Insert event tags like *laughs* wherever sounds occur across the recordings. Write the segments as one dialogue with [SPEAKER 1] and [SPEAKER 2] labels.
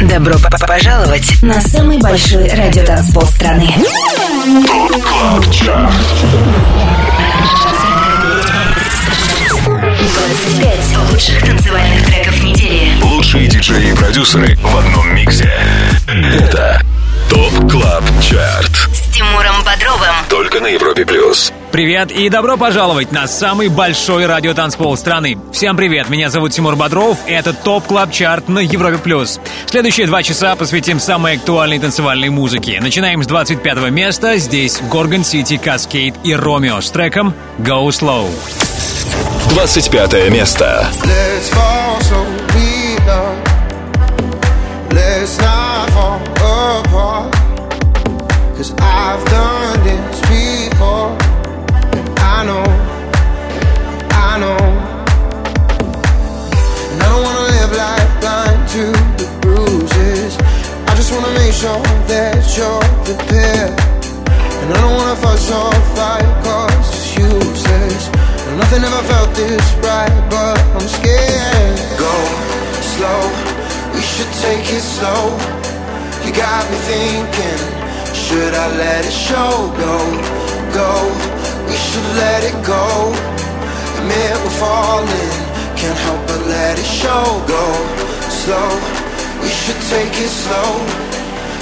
[SPEAKER 1] Добро пожаловать на самый большой радиотанцпол страны. Лучших танцевальных треков недели.
[SPEAKER 2] Лучшие диджеи и продюсеры в одном миксе. Это Top Club Chart.
[SPEAKER 1] С Тимуром Бодровым.
[SPEAKER 2] Только на Европе Плюс.
[SPEAKER 3] Привет и добро пожаловать на самый большой радиотанцпол страны. Всем привет, меня зовут Тимур Бодров, и это Top Club Chart на Европе Плюс. Следующие два часа посвятим самой актуальной танцевальной музыке. Начинаем с 25 места, здесь Горгон Сити, Каскейд и Ромео с треком «Go Slow».
[SPEAKER 2] 25 место.
[SPEAKER 4] Let's fall so we love. Let's not fall apart. Cause I've make sure that you're prepared. And I don't wanna fuss or fight cause it's useless. No, nothing ever felt this right, but I'm scared. Go slow, we should take it slow. You got me thinking, should I let it show? Go, go, we should let it go. Admit we're falling, can't help but let it show. Go slow, we should take it slow.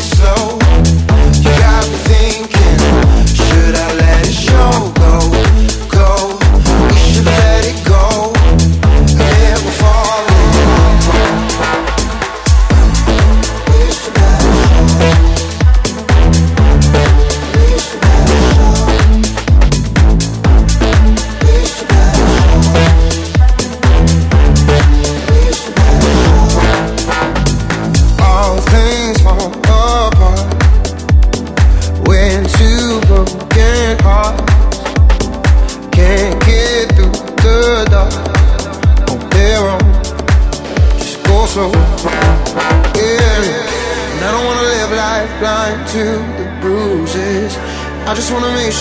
[SPEAKER 4] slow. You got me thinking, should I let it show?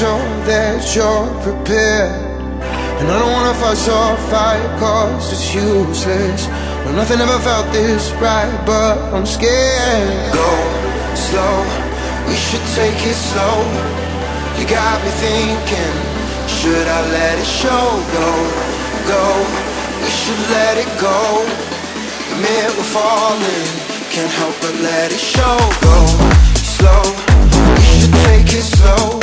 [SPEAKER 4] Sure that you're prepared. And I don't wanna fuss or fight cause it's useless. No, nothing ever felt this right, but I'm scared. Go slow, we should take it slow. You got me thinking, should I let it show? Go, go, we should let it go. Admit we're falling, can't help but let it show. Go slow, we should take it slow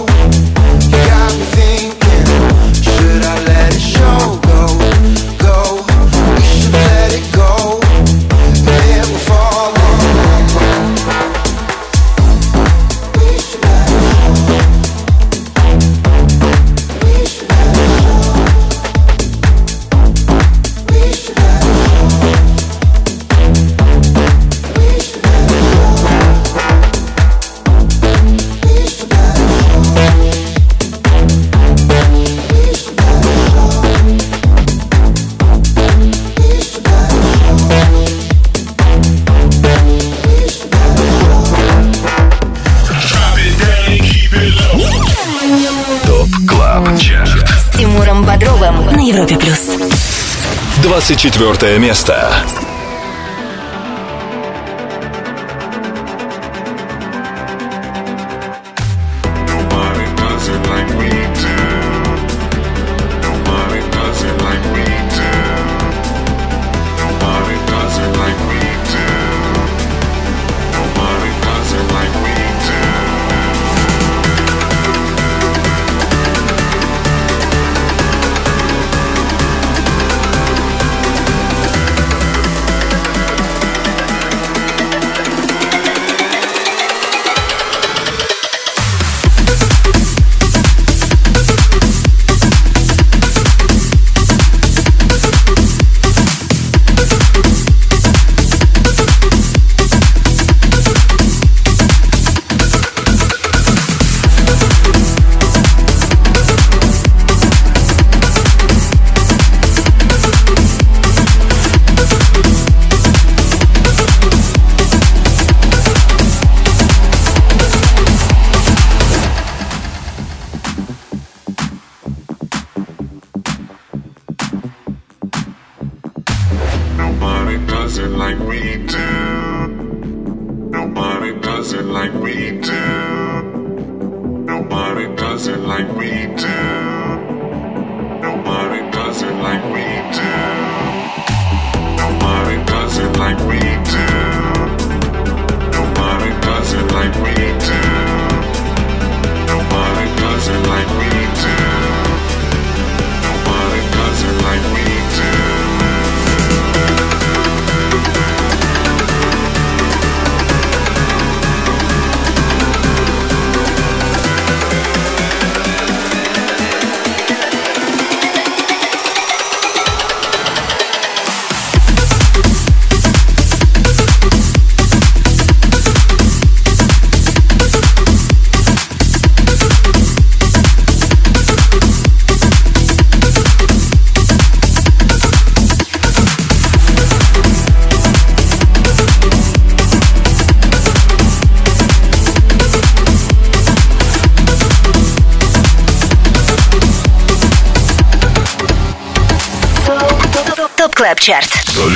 [SPEAKER 2] 24 место.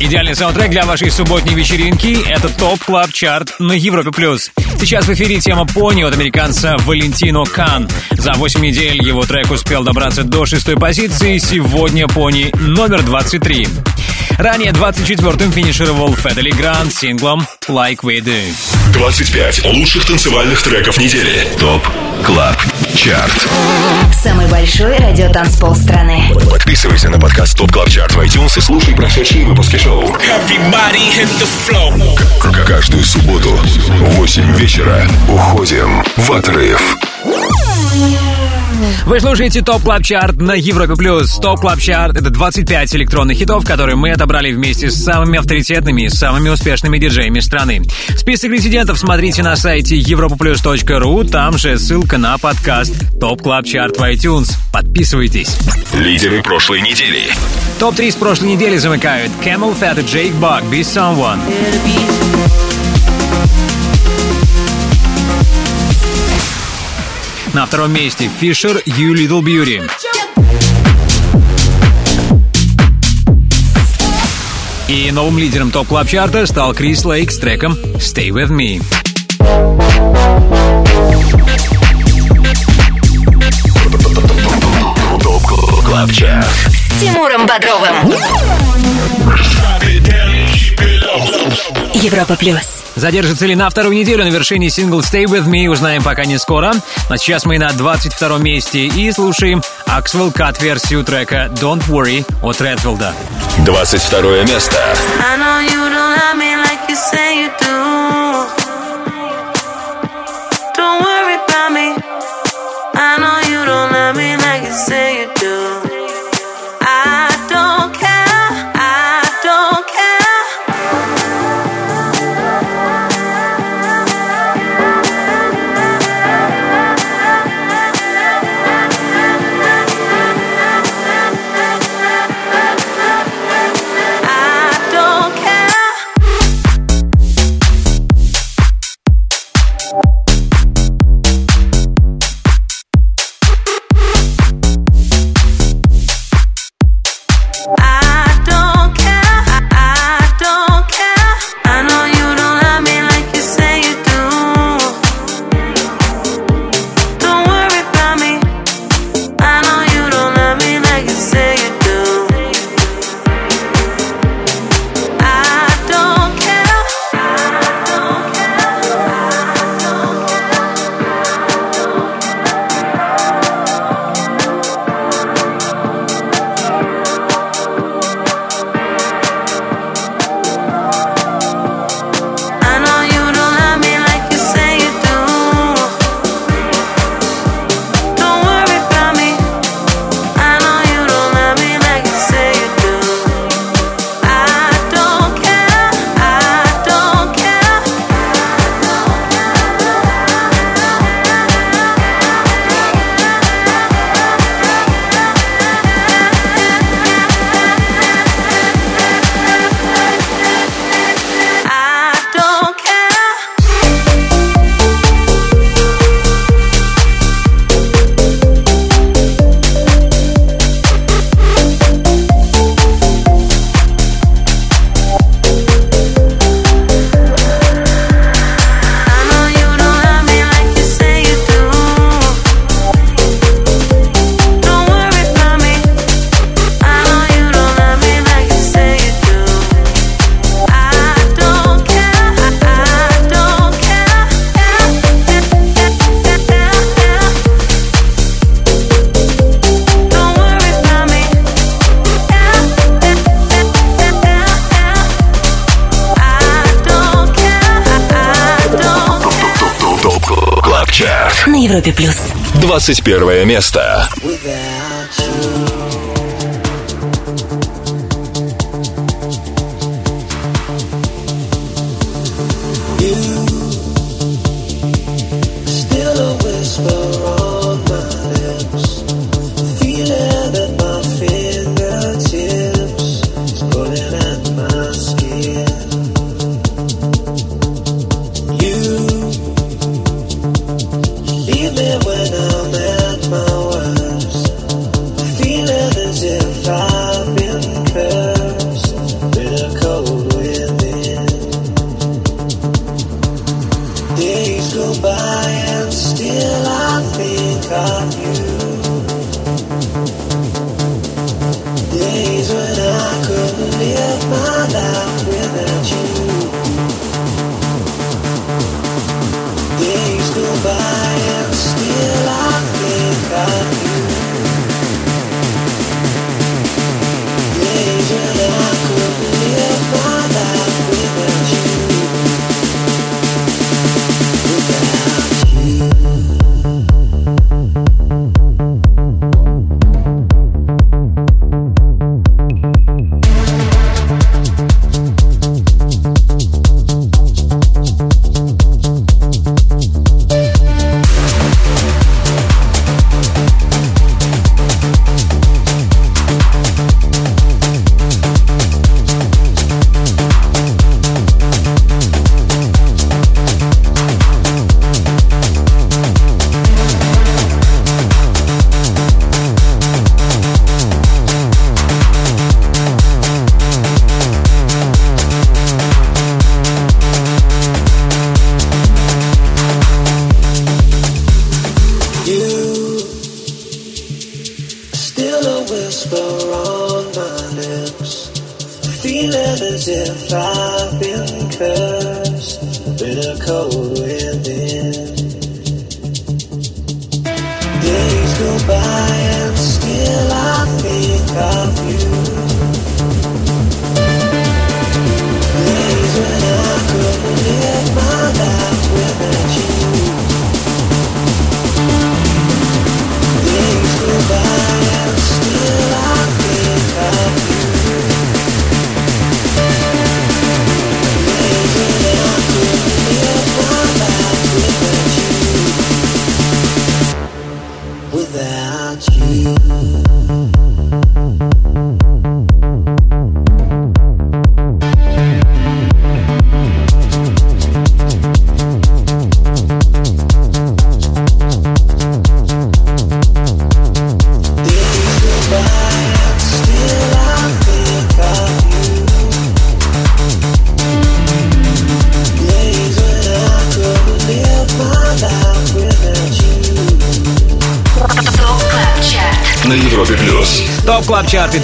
[SPEAKER 3] Идеальный саундтрек для вашей субботней вечеринки — это Top Club Chart на Европе Плюс. Сейчас в эфире тема «Pony» от американца Валентино Кан. За 8 недель его трек успел добраться до шестой позиции, сегодня «Pony» номер 23. Ранее 24-м финишировал Федде Ле Гранд с синглом «Like We Do».
[SPEAKER 2] 25 лучших танцевальных треков недели. Top Club Chart.
[SPEAKER 1] Самый большой радиотанцпол страны
[SPEAKER 2] Подписывайся на подкаст Top Club Chart в iTunes и слушай прошедшие выпуски шоу. Каждую субботу в 8 вечера уходим в отрыв.
[SPEAKER 3] Вы слушаете Top Club Chart на Европе Плюс. Top Club Chart — это 25 электронных хитов, которые мы отобрали вместе с самыми авторитетными и самыми успешными диджеями страны. Список резидентов смотрите на сайте europaplus.ru, там же ссылка на подкаст Top Club Chart в iTunes. Подписывайтесь.
[SPEAKER 2] Лидеры прошлой недели.
[SPEAKER 3] Топ-3 с прошлой недели замыкают CamelPhat и Джейк Баг «Be Someone». На втором месте Fisher You Little Beauty. И новым лидером Top Club Chart а стал Крис Лейк с треком Stay With Me.
[SPEAKER 5] С Тимуром Бодровым. Европа Плюс.
[SPEAKER 3] Задержится ли на вторую неделю на вершине сингл Stay With Me, узнаем пока не скоро. Но сейчас мы на 22 месте и слушаем Axwell Cut версию трека Don't Worry от Редфилда.
[SPEAKER 6] 22 место.
[SPEAKER 7] I know you don't love me like you say you do.
[SPEAKER 6] 21 место.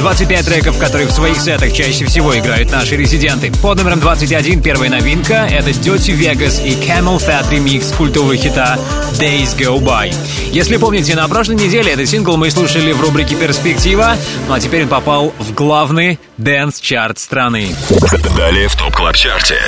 [SPEAKER 3] 25 треков, которые в своих сетах чаще всего играют наши резиденты. Под номером 21 первая новинка — это Dirty Vegas и CamelPhat ремикс культового хита Days Go By. Если помните, на прошлой неделе этот сингл мы слушали в рубрике «Перспектива», ну а теперь он попал в главный dance -чарт страны.
[SPEAKER 2] Далее в Top Club Chart е.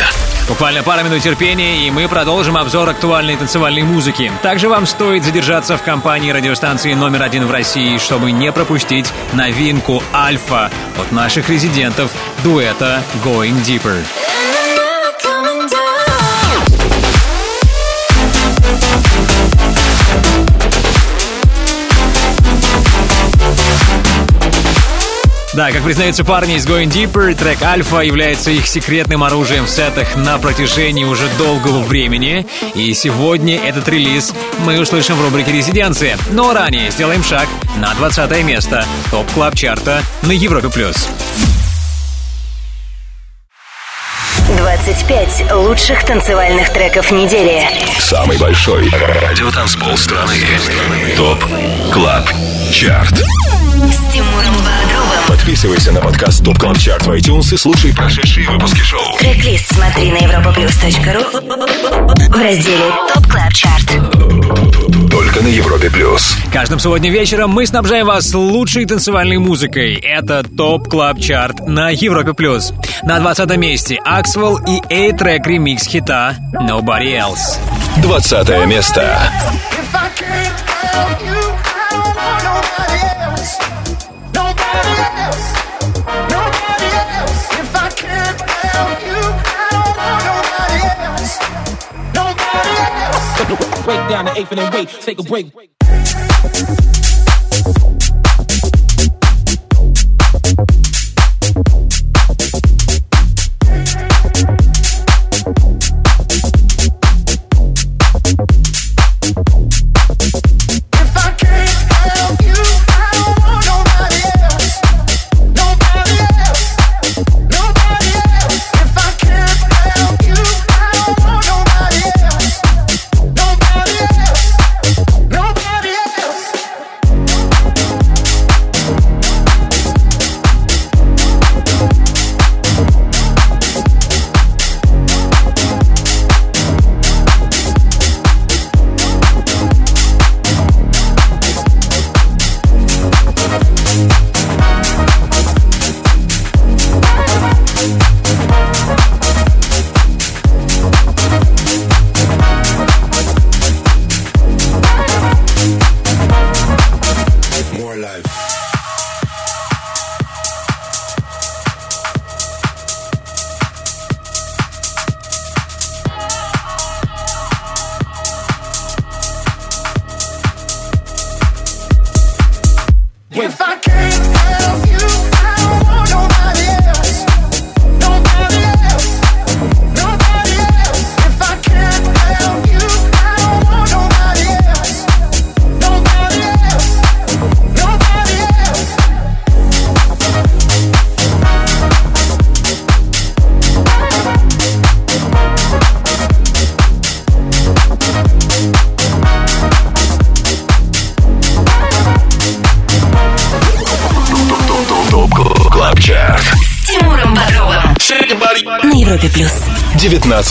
[SPEAKER 3] Буквально пара минут терпения, и мы продолжим обзор актуальной танцевальной музыки. Также вам стоит задержаться в компании радиостанции номер один в России, чтобы не пропустить новинку «Альфа» от наших резидентов дуэта «Going Deeper». Да, как признаются парни из Going Deeper, трек Альфа является их секретным оружием в сетах на протяжении уже долгого времени. И сегодня этот релиз мы услышим в рубрике «Резиденция». Но ранее сделаем шаг на 20 место Top Club Chart а на Европе Плюс.
[SPEAKER 1] 25 лучших танцевальных треков недели.
[SPEAKER 2] Самый большой радиотанцпол страны. Top Club Chart.
[SPEAKER 1] С Тимуром.
[SPEAKER 2] Подписывайся на подкаст Top Club Chart в iTunes и слушай прошедшие выпуски шоу.
[SPEAKER 1] Трек-лист смотри на europaplus.ru в разделе Top Club Chart.
[SPEAKER 2] Только на Европе плюс.
[SPEAKER 3] Каждым субботним вечером мы снабжаем вас лучшей танцевальной музыкой. Это Top Club Chart на Европе Плюс. На 20 месте Аксвелл и A-Trak ремикс хита Nobody Else.
[SPEAKER 2] 20 место.
[SPEAKER 4] If I can't have you, I don't want nobody else.
[SPEAKER 8] Break down the eighth and then wait, take a break.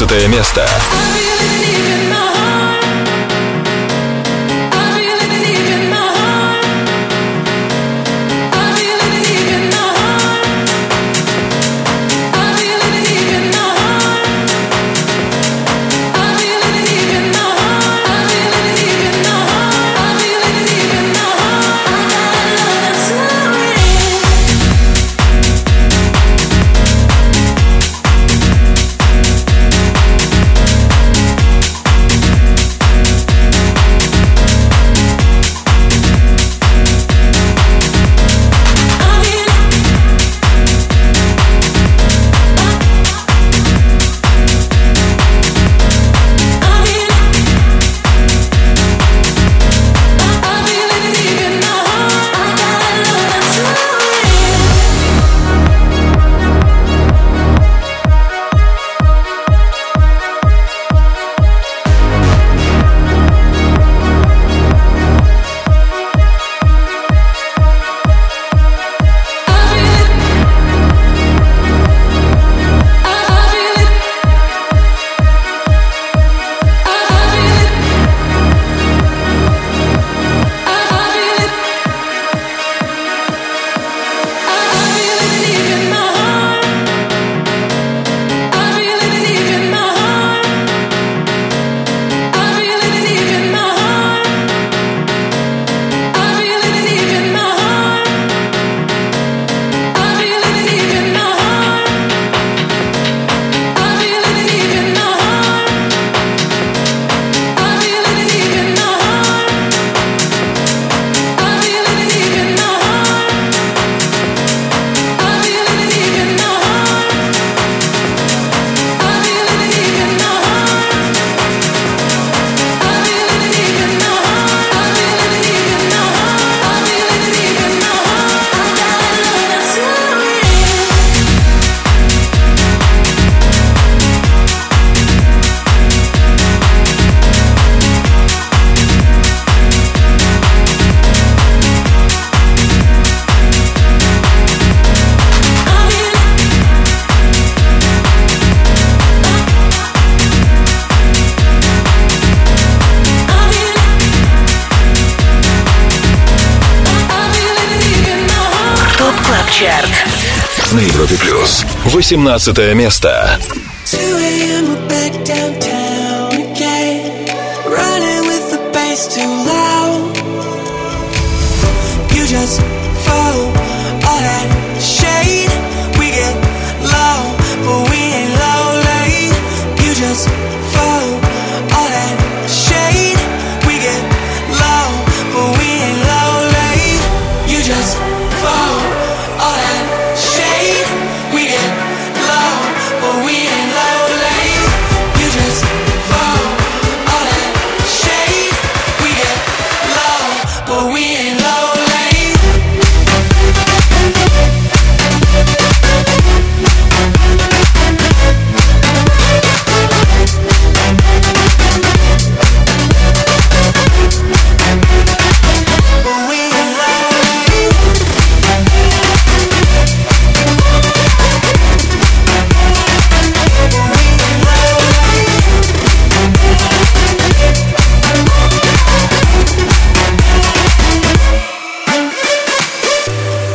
[SPEAKER 6] 15 место. 18 место.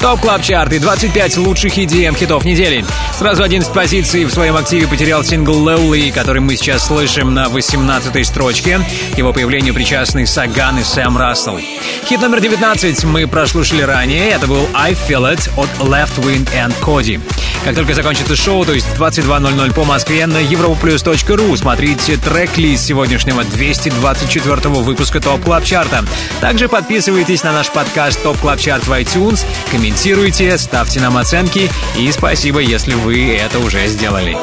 [SPEAKER 3] Top Club Chart и 25 лучших EDM хитов недели. Сразу 11 позиций в своем активе потерял сингл Lowly, который мы сейчас слышим на 18 строчке. Его появлению причастны Саган и Сэм Рассел. Хит номер 19 мы прослушали ранее. Это был I Feel It от Leftwing and Kody. Как только закончится шоу, то есть в 22.00 по Москве на europaplus.ru смотрите трек-лист сегодняшнего 224 выпуска Top Club Chart а. Также подписывайтесь на наш подкаст Top Club Chart в iTunes, комментируйте, ставьте нам оценки и спасибо, если вы это уже сделали.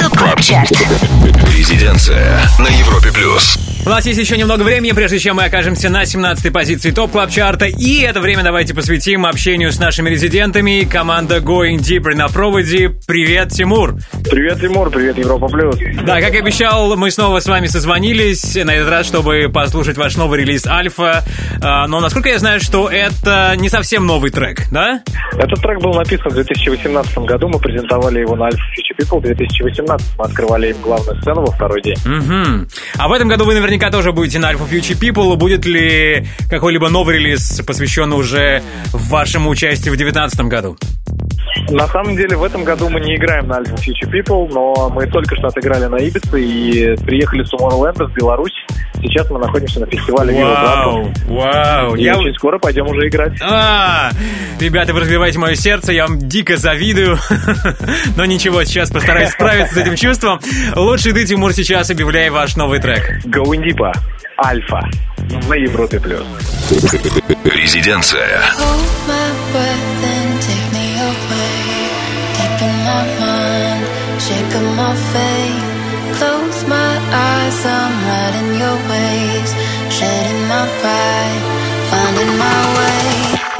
[SPEAKER 9] Top Club Chart
[SPEAKER 2] Резиденция на Европе плюс.
[SPEAKER 3] У нас есть еще немного времени, прежде чем мы окажемся на 17-й позиции Top Club Chart а И это время давайте посвятим общению с нашими резидентами. Команда Going Deeper на проводе. Привет, Тимур!
[SPEAKER 10] Привет, Тимур, привет, Европа Плюс.
[SPEAKER 3] Да, как и обещал, мы снова с вами созвонились, на этот раз, чтобы послушать ваш новый релиз Альфа. А, Но, насколько я знаю, что это не совсем новый трек, да?
[SPEAKER 10] Этот трек был написан в 2018 году, мы презентовали его на Alpha Future People 2018, мы открывали им главную сцену во второй день.
[SPEAKER 3] Угу. А в этом году вы наверняка тоже будете на Alpha Future People. Будет ли какой-либо новый релиз, посвященный уже вашему участию в 2019 году?
[SPEAKER 10] На самом деле, в этом году мы не играем на Alpha Future People, но мы только что отыграли на Ибице и приехали с Tomorrowland в Беларусь. Сейчас мы находимся на фестивале
[SPEAKER 3] Вау, вау.
[SPEAKER 10] И
[SPEAKER 3] Я...
[SPEAKER 10] очень скоро пойдем уже играть.
[SPEAKER 3] А, ребята, вы разбиваете мое сердце, я вам дико завидую. *laughs* Но ничего, сейчас постараюсь справиться с этим чувством. Лучше ты, Тимур, сейчас объявляй ваш новый трек.
[SPEAKER 10] Going Deep, Альфа на Европе Плюс.
[SPEAKER 2] Резиденция.
[SPEAKER 11] Shedding my pride, finding my way.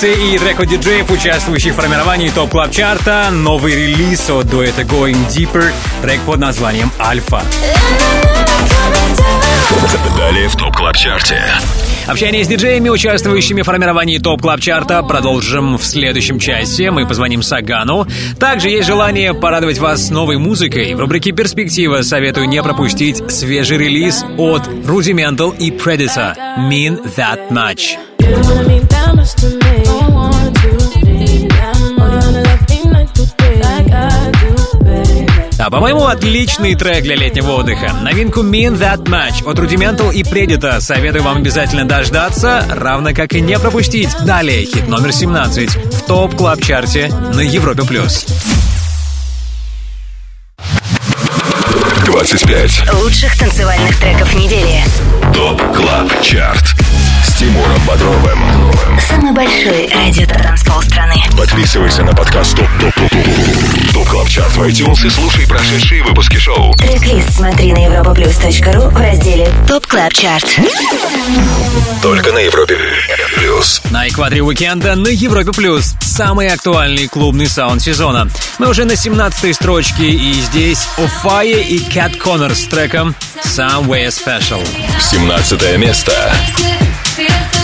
[SPEAKER 3] «Резиденции» и трек от диджеев, участвующих в формировании топ клаб чарта Новый релиз от дуэта Going Deeper, трек под названием «Альфа».
[SPEAKER 2] Далее в топ клаб чарте.
[SPEAKER 3] Общение с диджеями, участвующими в формировании топ клаб чарта продолжим в следующем часе. Мы позвоним Сагану. Также есть желание порадовать вас новой музыкой. В рубрике «Перспектива» советую не пропустить свежий релиз от Rudimental и Predator «Mean That Much».
[SPEAKER 12] You wanna mean that much to me.
[SPEAKER 3] По-моему, отличный трек для летнего отдыха. Новинку Mean That Much от Rudimental и Predator. Советую вам обязательно дождаться, равно как и не пропустить. Далее хит номер 17 в топ клаб чарте на Европе+. плюс.
[SPEAKER 2] 25.
[SPEAKER 1] Лучших танцевальных треков недели.
[SPEAKER 2] ТОП КЛАБ ЧАРТ Тимуром Бодровым
[SPEAKER 1] Самый большой радио-транспол страны.
[SPEAKER 2] Подписывайся на подкаст Top Top Top Top Top Club Chart в iTunes и слушай прошедшие выпуски шоу
[SPEAKER 1] Трек-лист смотри на europaplus.ru в разделе Top Club Chart.
[SPEAKER 2] Только на Европе Плюс
[SPEAKER 3] На экваторе уикенда на Европе Плюс. Самый актуальный клубный саунд сезона. Мы уже на 17 строчке, и здесь Offaiah и Cat Connor с треком Somewhere Special.
[SPEAKER 2] 17 место
[SPEAKER 1] feels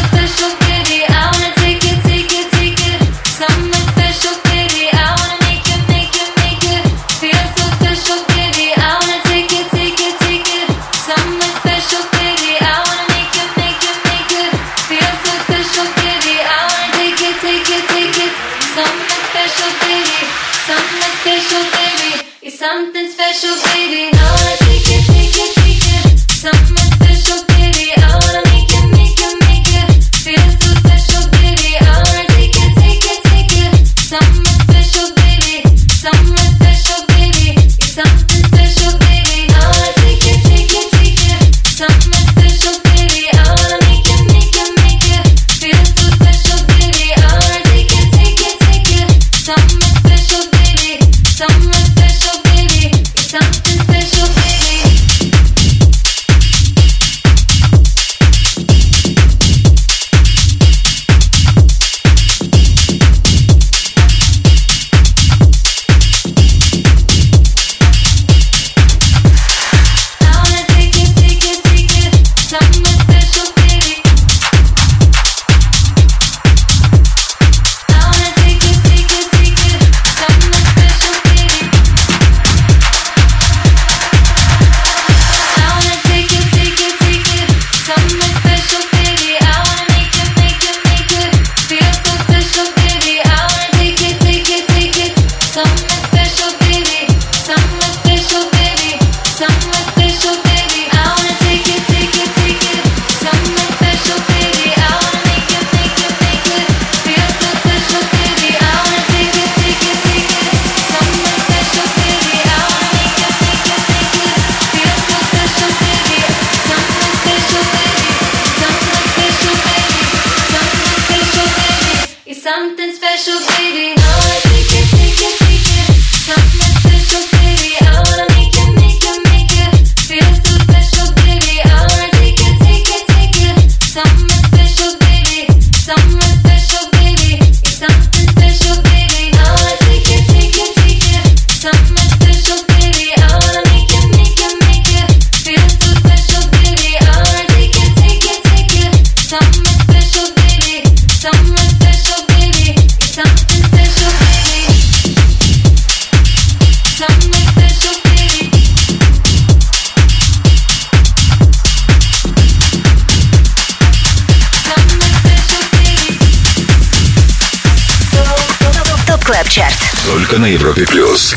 [SPEAKER 2] Только на Европе Плюс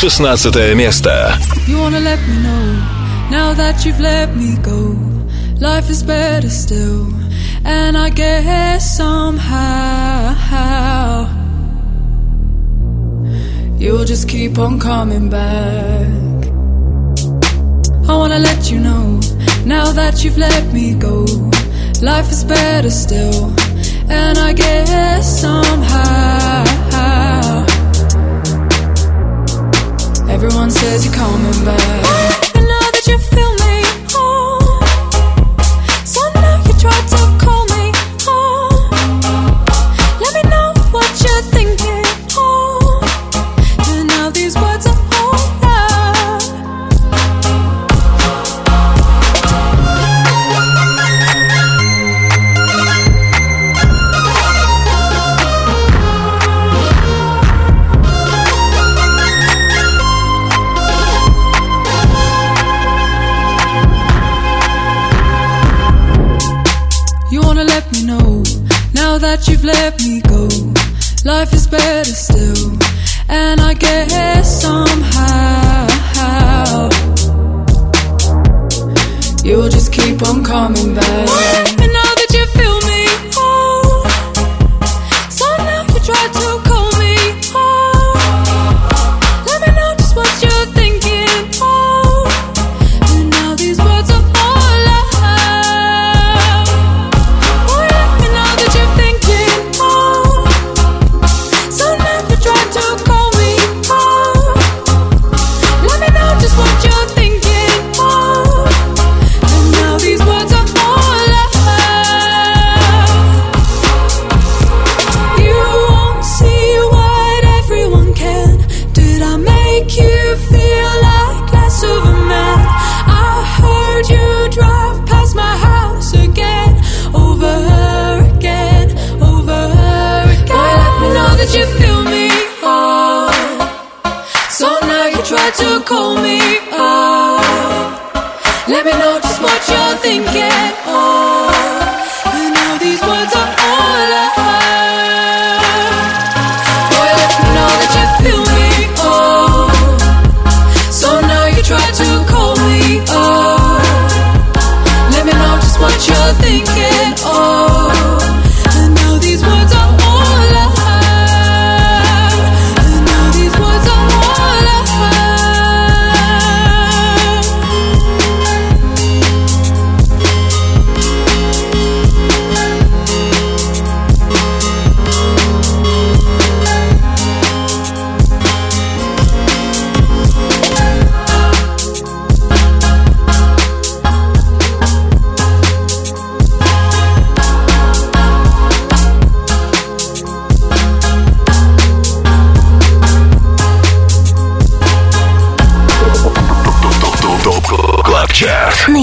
[SPEAKER 2] 16 место
[SPEAKER 13] You wanna let me know now that you've let me go. Life is better still, and I guess somehow you'll just keep on coming back. I wanna let you know now that you've let me go. Life is better still, and I guess somehow. Everyone says you're coming back.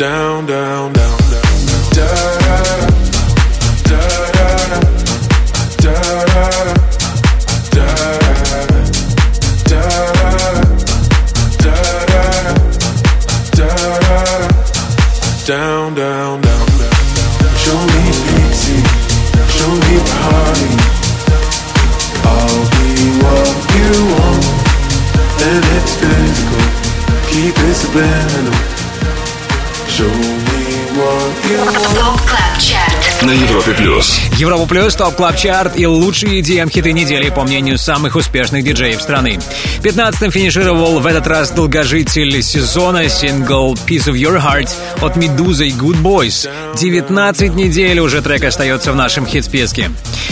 [SPEAKER 14] down, down, down, da da da, da da da, da da da, da da da, da da da, down, down, down. Show me pity, show me party. I'll be what you want, and it's physical. Keep it subliminal. Show me what you want.
[SPEAKER 1] Club Chart.
[SPEAKER 15] На Европе плюс.
[SPEAKER 3] Европа Плюс, Top Club Chart и лучшие EDM-хиты недели, по мнению самых успешных диджеев страны. 15-м финишировал в этот раз долгожитель сезона сингл Piece of Your Heart от Медузы и Good Boys. 19 недель уже трек остается в нашем хит-списке.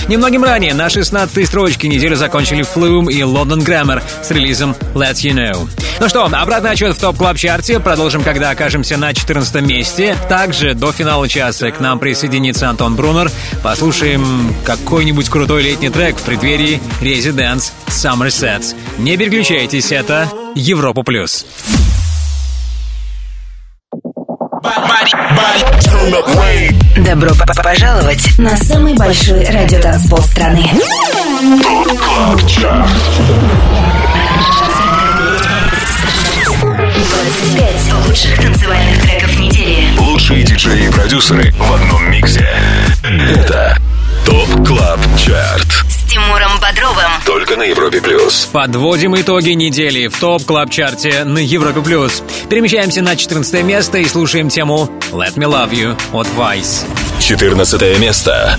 [SPEAKER 3] Немногим ранее на 16-й строчке неделю закончили Flume и London Grammar с релизом Let You Know. Ну что, обратный отчет в топ клаб чарте Продолжим, когда окажемся на 14 месте. Также до финала часа к нам присоединится Антон Брунер. Послушаем какой-нибудь крутой летний трек в преддверии Residence Summer Sets. Не переключайтесь, это Европа Плюс.
[SPEAKER 9] Добро пожаловать на самый большой радиотанцпол страны. 25 лучших танцевальных треков недели.
[SPEAKER 15] Лучшие диджеи и продюсеры в одном миксе. Это Top Club Chart.
[SPEAKER 9] С Тимуром Бодровым.
[SPEAKER 15] Только на Европе плюс.
[SPEAKER 3] Подводим итоги недели в Top Club Chart е на Европе плюс. Перемещаемся на 14 место и слушаем тему Let Me Love You от Vice.
[SPEAKER 15] 14 место.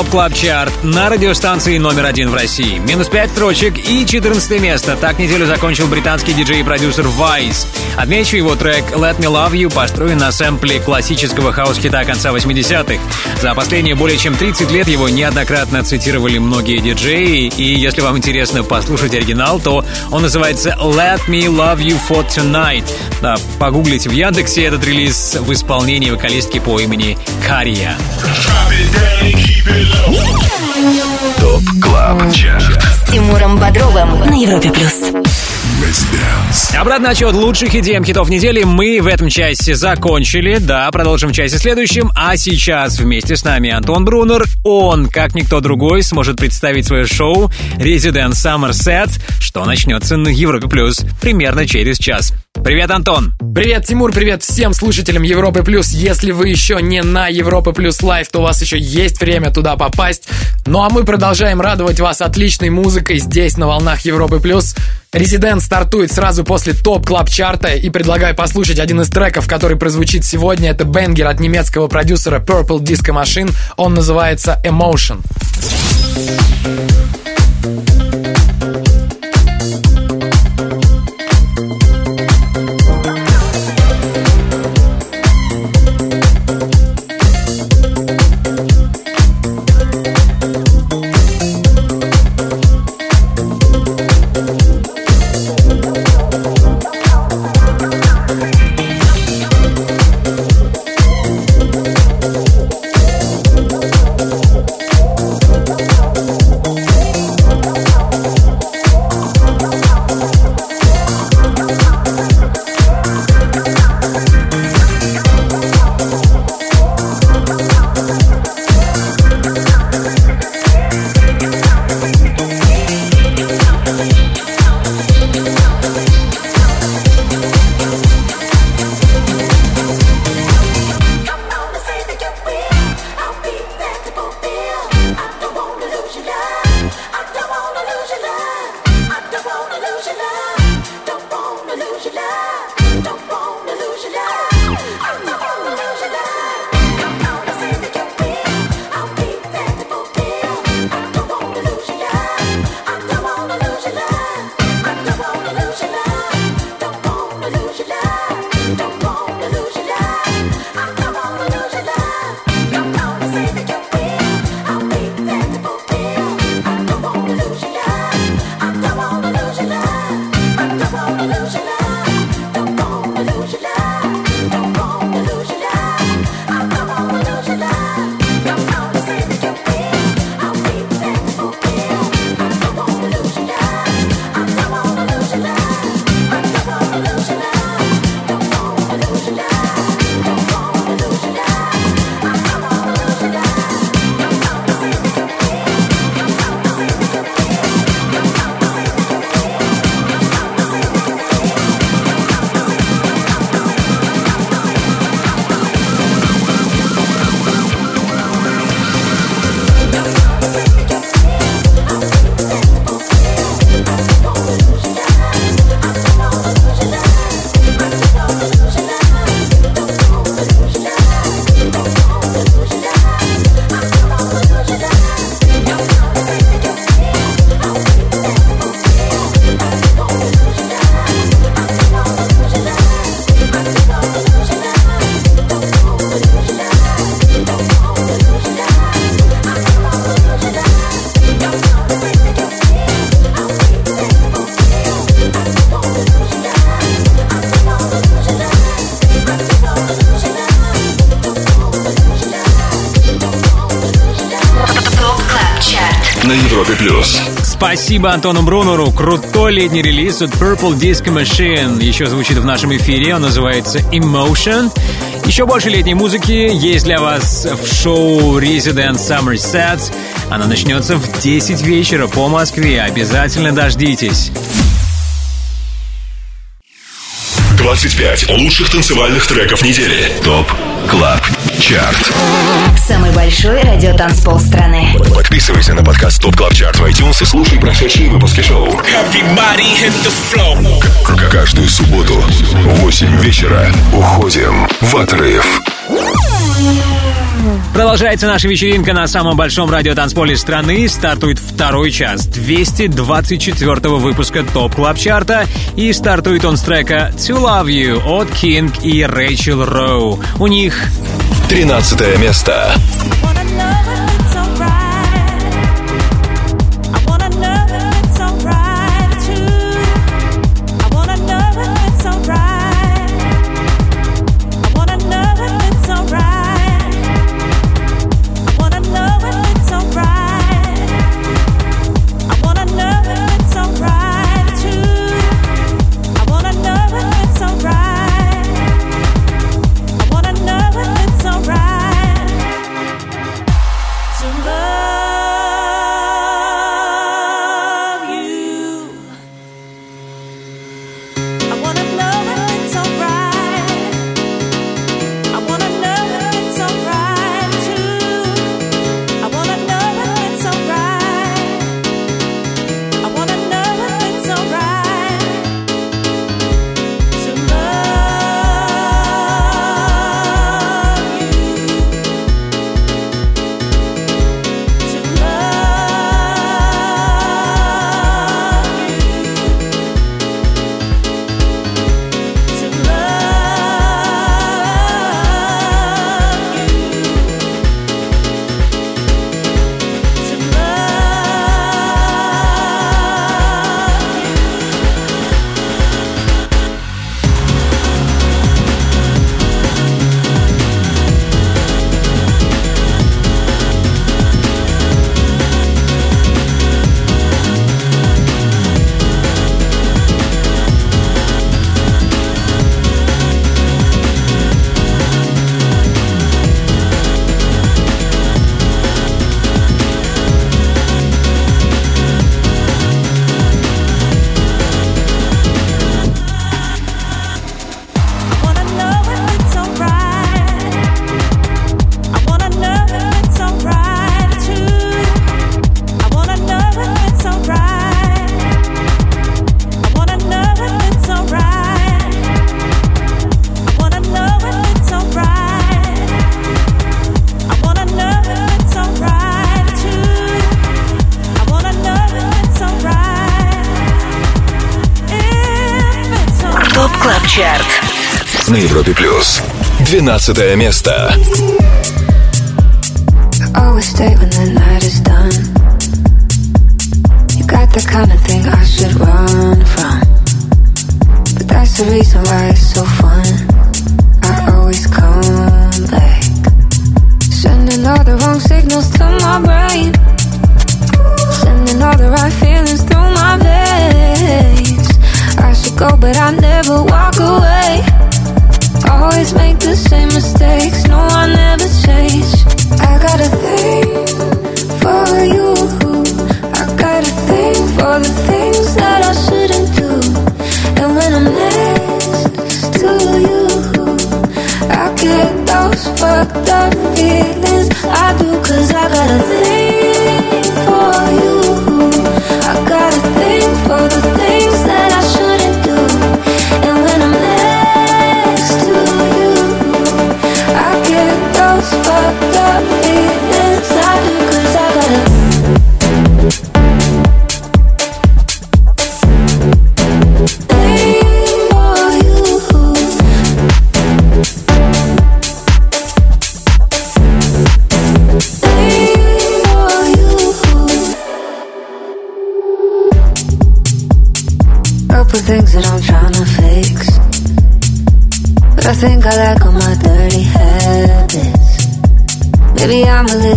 [SPEAKER 16] Top Club Chart
[SPEAKER 15] на
[SPEAKER 3] радиостанции номер один в России. Минус 5 строчек и 14 место. Так неделю закончил британский диджей и продюсер Vice. Отмечу его трек Let Me Love You построен на сэмпле классического хаус-хита конца 80-х. За последние более чем 30 лет его неоднократно цитировали многие диджеи. И если вам интересно послушать оригинал, то он называется Let Me Love You For Tonight. Да, погуглите в Яндексе этот релиз в исполнении вокалистки по имени Kariya.
[SPEAKER 15] Top Club Chart.
[SPEAKER 9] С Тимуром Бодровым на Европе плюс.
[SPEAKER 3] Обратный отсчет лучших EDM хитов недели мы в этом часе закончили. Да, продолжим в часе следующем. А сейчас вместе с нами Антон Брунер. Он, как никто другой, сможет представить свое шоу Resident Summer Set, что начнется на Европе Плюс примерно через час. Привет, Антон!
[SPEAKER 17] Привет, Тимур, привет всем слушателям Европы Плюс. Если вы еще не на Европы Плюс Live, то у вас еще есть время туда попасть. Ну а мы продолжаем радовать вас отличной музыкой здесь, на волнах Европы Плюс. Резидент стартует сразу после топ клаб чарта и предлагаю послушать один из треков, который прозвучит сегодня. Это бенгер от немецкого продюсера Purple Disco Machine. Он называется Emotion.
[SPEAKER 3] Спасибо Антону Брунеру. Крутой летний релиз от Purple Disco Machine. Еще звучит в нашем эфире. Он называется Emotion. Еще больше летней музыки есть для вас в шоу Resident Summer Sets. Она начнется в 10 вечера по Москве. Обязательно дождитесь.
[SPEAKER 2] 25 лучших танцевальных треков недели. ТОП КЛАБ ЧАРТ.
[SPEAKER 1] Самый большой радиотанцпол страны.
[SPEAKER 2] Подписывайся на подкаст Top Club Chart в iTunes и слушай прошедшие выпуски шоу. Каждую субботу в 8 вечера уходим в отрыв.
[SPEAKER 3] Продолжается наша вечеринка на самом большом радиотанцполе страны. Стартует второй час 224 выпуска Top Club Chart а. И стартует он с трека To Love You от KiNK и Рэйчел Роу. У них
[SPEAKER 2] 13 место.
[SPEAKER 1] Чарт.
[SPEAKER 2] На Европе плюс. 12 место.
[SPEAKER 11] Always stay when the night is done. You got the kind of thing I should run from. But that's the reason why it's so fun. I always come back. Sending all the wrong signals to my brain. Sending all the right feelings through my veins. Go, but I never walk away. Always make the same mistakes. No, I never change. I got a thing for you. I got a thing for the things that I shouldn't do. And when I'm next to you, I get those fucked up feelings. I do, cause I got a thing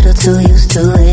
[SPEAKER 11] little too used to it.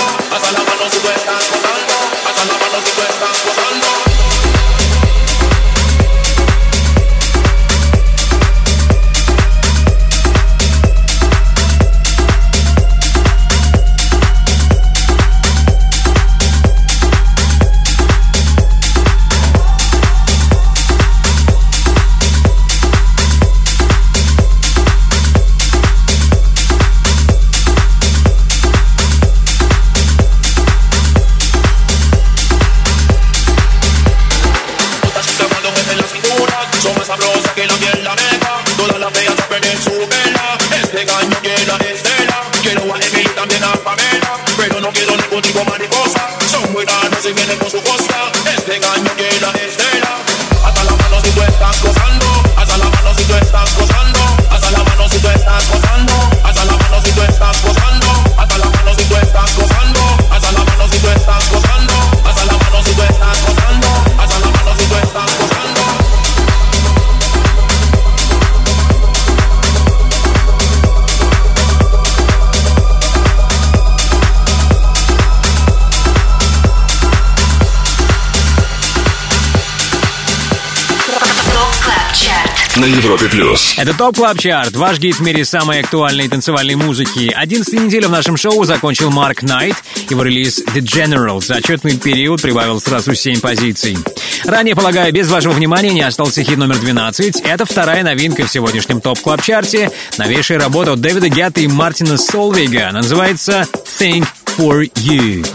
[SPEAKER 1] Европе плюс.
[SPEAKER 3] Это Top Club Chart, ваш гид в мире самой актуальной танцевальной музыки. 11 неделю в нашем шоу закончил Марк Найт. Его релиз The General за отчетный период прибавил сразу 7 позиций. Ранее, полагаю, без вашего внимания не остался хит номер 12. Это вторая новинка в сегодняшнем Top Club Chart е. Новейшая работа от Дэвида Гетта и Мартина Солвига. Она называется Thing for You.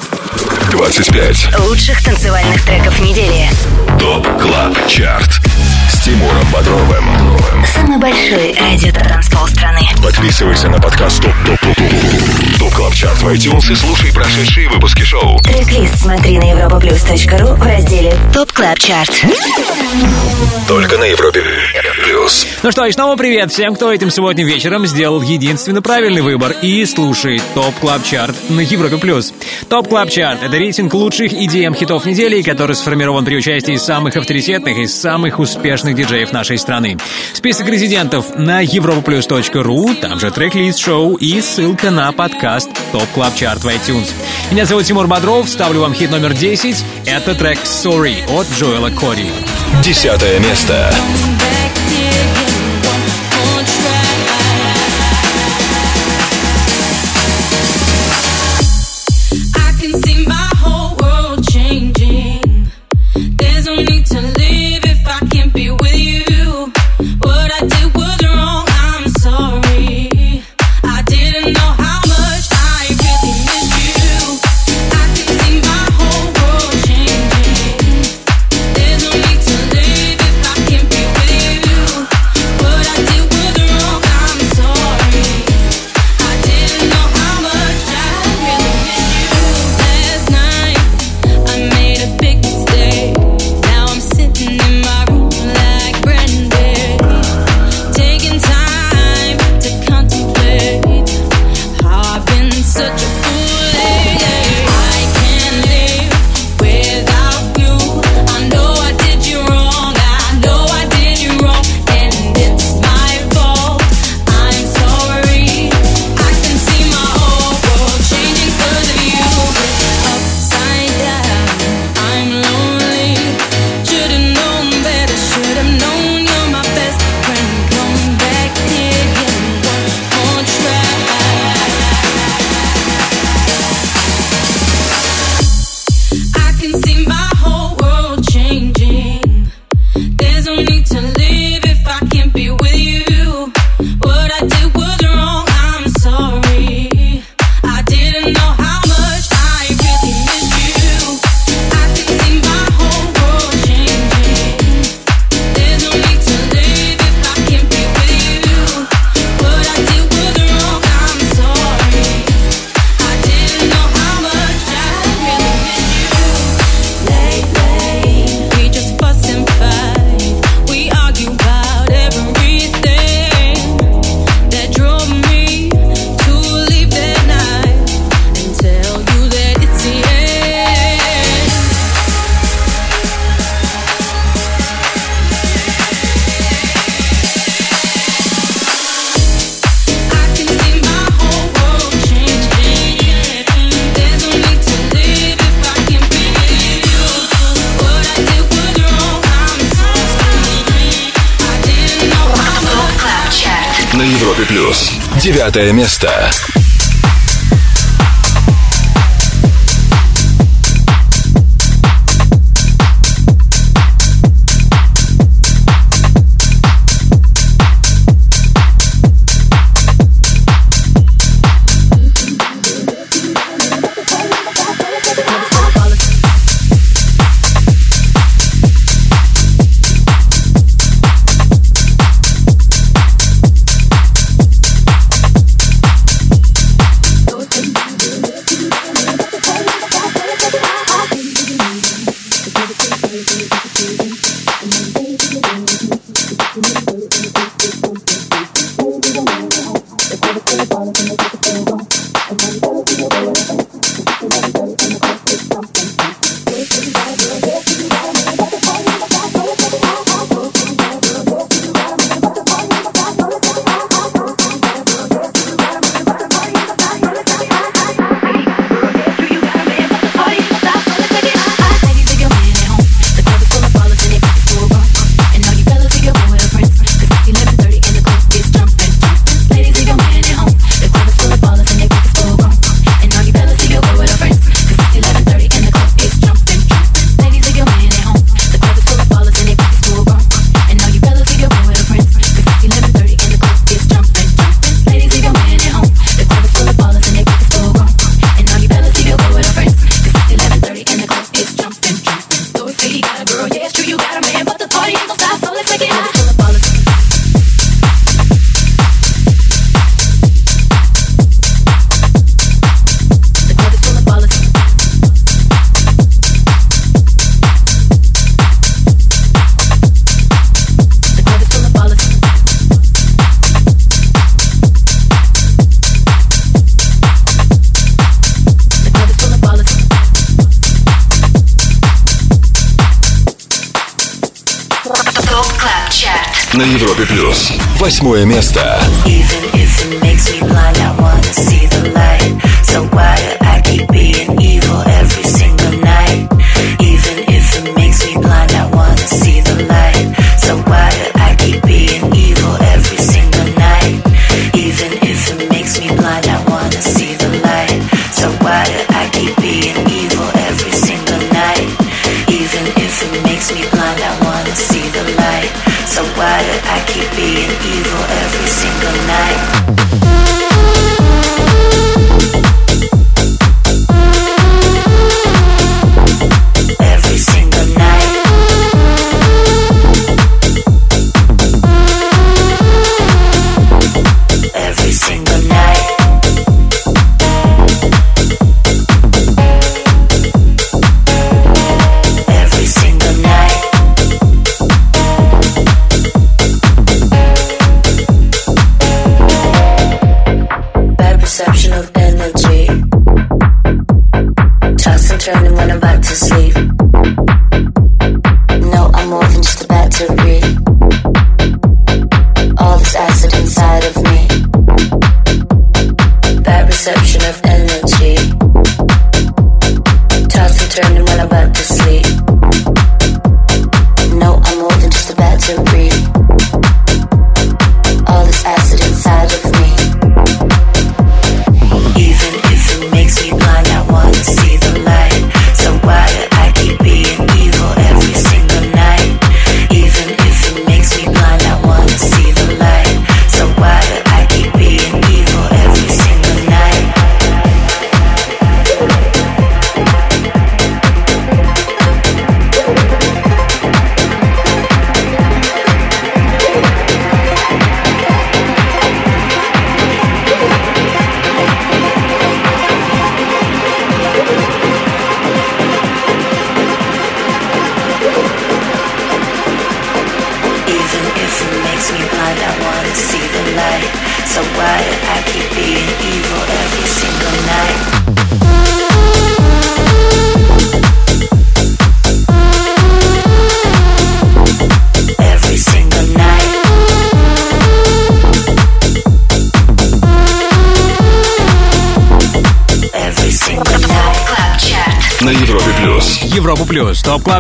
[SPEAKER 2] 25.
[SPEAKER 1] Лучших танцевальных треков недели.
[SPEAKER 2] Top Club Chart. Тимуром Бодровым.
[SPEAKER 1] Самый большой радиотанцпол страны.
[SPEAKER 2] Подписывайся на подкаст Top Top Top Top Top Club Chart в iTunes и слушай прошедшие выпуски шоу.
[SPEAKER 1] Трек-лист смотри на europaplus.ru в разделе Top Club Chart.
[SPEAKER 2] Только на Европе плюс.
[SPEAKER 3] Ну что, и снова привет всем, кто этим сегодня вечером сделал единственно правильный выбор и слушает Top Club Chart на Европе+. плюс. ТОП Клаб Чарт — это рейтинг лучших EDM хитов недели, который сформирован при участии самых авторитетных и самых успешных диджеев нашей страны. Список резидентов на europaplus.ru, там же трек-лист шоу и ссылка на подкаст Top Club Chart в iTunes. Меня зовут Тимур Бодров, ставлю вам хит номер 10. Это трек «Sorry» от Джоэла Кори.
[SPEAKER 2] Десятое место.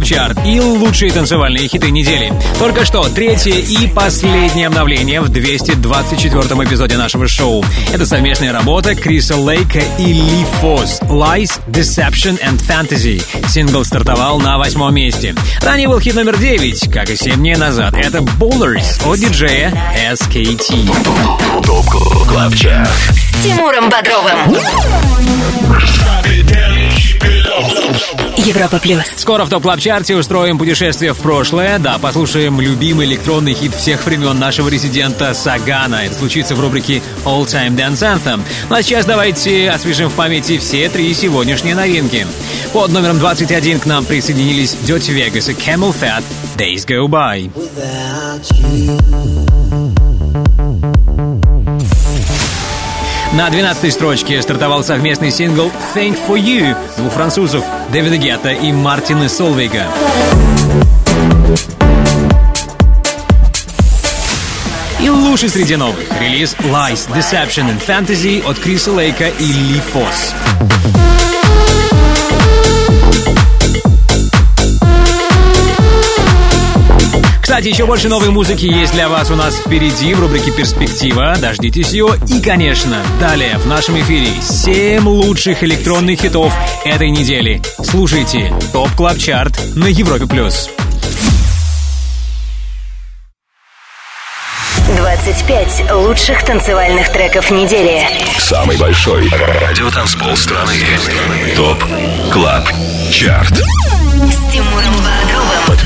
[SPEAKER 1] Чарт
[SPEAKER 3] и лучшие танцевальные хиты недели. Только что третье и последнее обновление в 224-м эпизоде нашего шоу. Это совместная работа Криса Лейка и Ли Фос «Lies, Deception and Fantasy». Сингл стартовал на восьмом месте. Ранее был хит номер 9, как и 7 дней назад. Это «Bowlers» от диджея SKT.
[SPEAKER 1] С Тимуром Бодровым. Европа плюс.
[SPEAKER 3] Скоро в топ чарте устроим путешествие в прошлое. Да, послушаем любимый электронный хит всех времен нашего резидента Сагана. Это случится в рубрике All Time Dance Anthem. Ну а сейчас давайте освежим в памяти все три сегодняшние новинки. Под номером 21 к нам присоединились Dirty Vegas и Camel Fat Days Go By. На 12 строчке стартовал совместный сингл «Thank for You» двух французов Дэвида Гетта и Мартина Солвейга. И лучший среди новых релиз Lies, Deception and Fantasy от Криса Лейка и Ли Фос. Кстати, еще больше новой музыки есть для вас у нас впереди в рубрике «Перспектива». Дождитесь ее. И, конечно, далее в нашем эфире 7 лучших электронных хитов этой недели. Слушайте Top Club Chart на Европе+. плюс.
[SPEAKER 1] 25 лучших танцевальных треков недели.
[SPEAKER 2] Самый большой радиотанцпол страны. Top Club Chart.
[SPEAKER 1] С Тимуром Бодровым.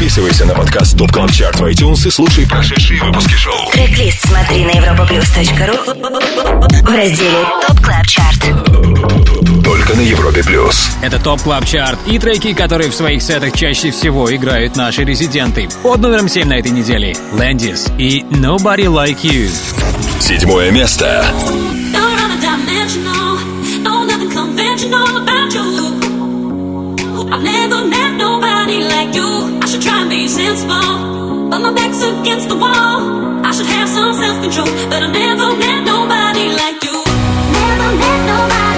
[SPEAKER 2] Подписывайся на подкаст Top Club Chart в iTunes и слушай прошедшие выпуски шоу.
[SPEAKER 1] Трек-лист смотри на europaplus.ru в разделе Top Club Chart.
[SPEAKER 2] Только на Европе Плюс.
[SPEAKER 3] Это Top Club Chart и треки, которые в своих сетах чаще всего играют наши резиденты. Под номером 7 на этой неделе Landis и Nobody Like You.
[SPEAKER 2] Седьмое место.
[SPEAKER 13] No nobody like you. I should try and be sensible, but my back's against the wall. I should have some self-control, but I never met nobody like you. Never met nobody,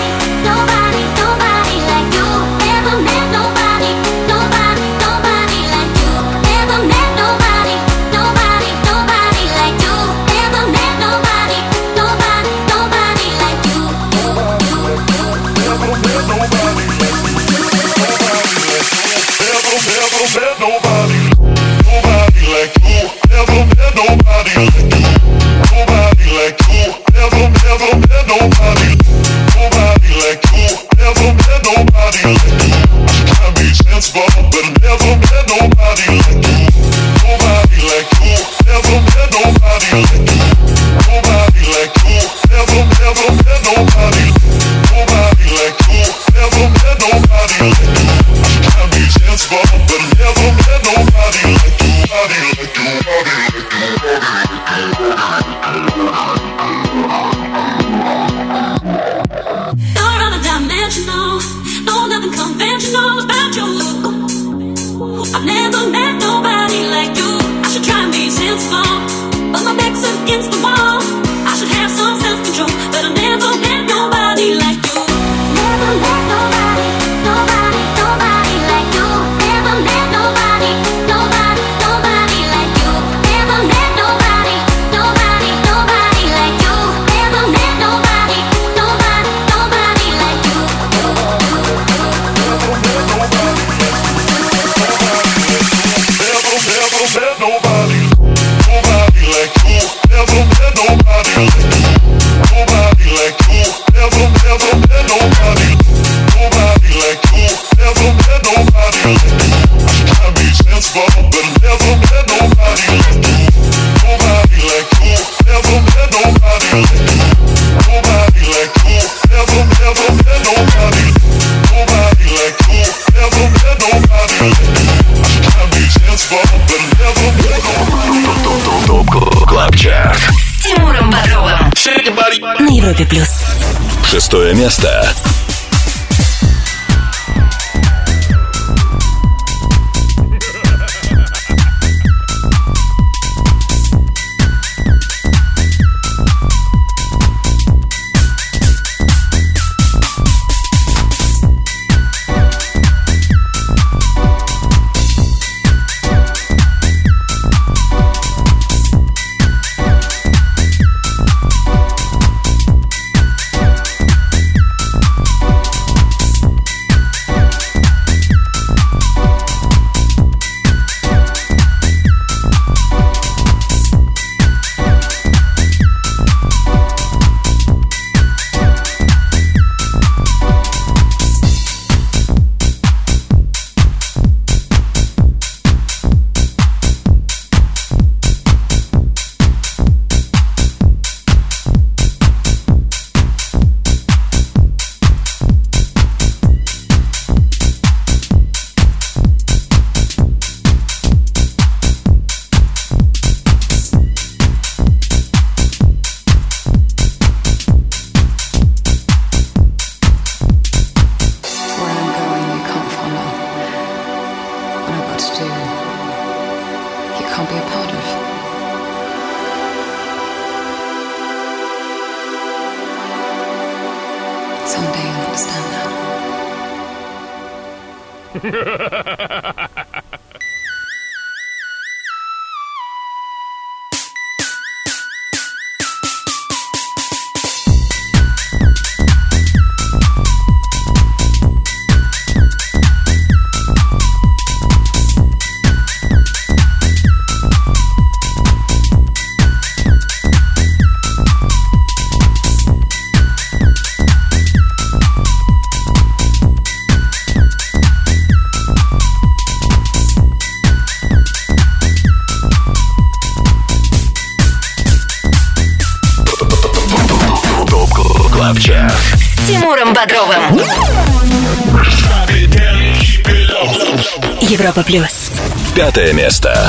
[SPEAKER 2] место.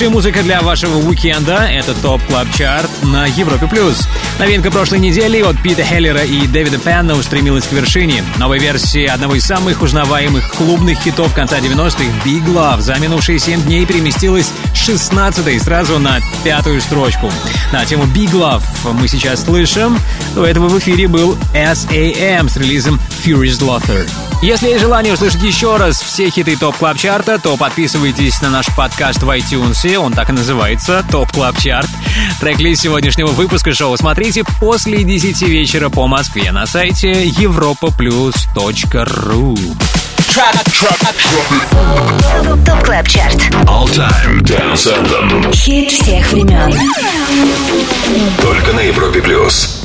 [SPEAKER 3] Лучшая музыка для вашего уикенда — это Top Club Chart на Европе+. плюс. Новинка прошлой недели от Пита Хеллера и Дэвида Пенна устремилась к вершине. Новая версия одного из самых узнаваемых клубных хитов конца 90-х «Big Love» за минувшие 7 дней переместилась с 16 сразу на пятую строчку. На тему «Big Love» мы сейчас слышим. До этого в эфире был S.A.M. с релизом «Furious Lothar». Если есть желание услышать еще раз все хиты Top Club Chart а, то подписывайтесь на наш подкаст в iTunes, он так и называется Top Club Chart. Трек-лист сегодняшнего выпуска шоу смотрите после 10 вечера по Москве на сайте europaplus.ru
[SPEAKER 1] Top Club Chart.
[SPEAKER 2] All Time Dance Anthem.
[SPEAKER 1] Хит всех времен.
[SPEAKER 2] Только на Европе плюс.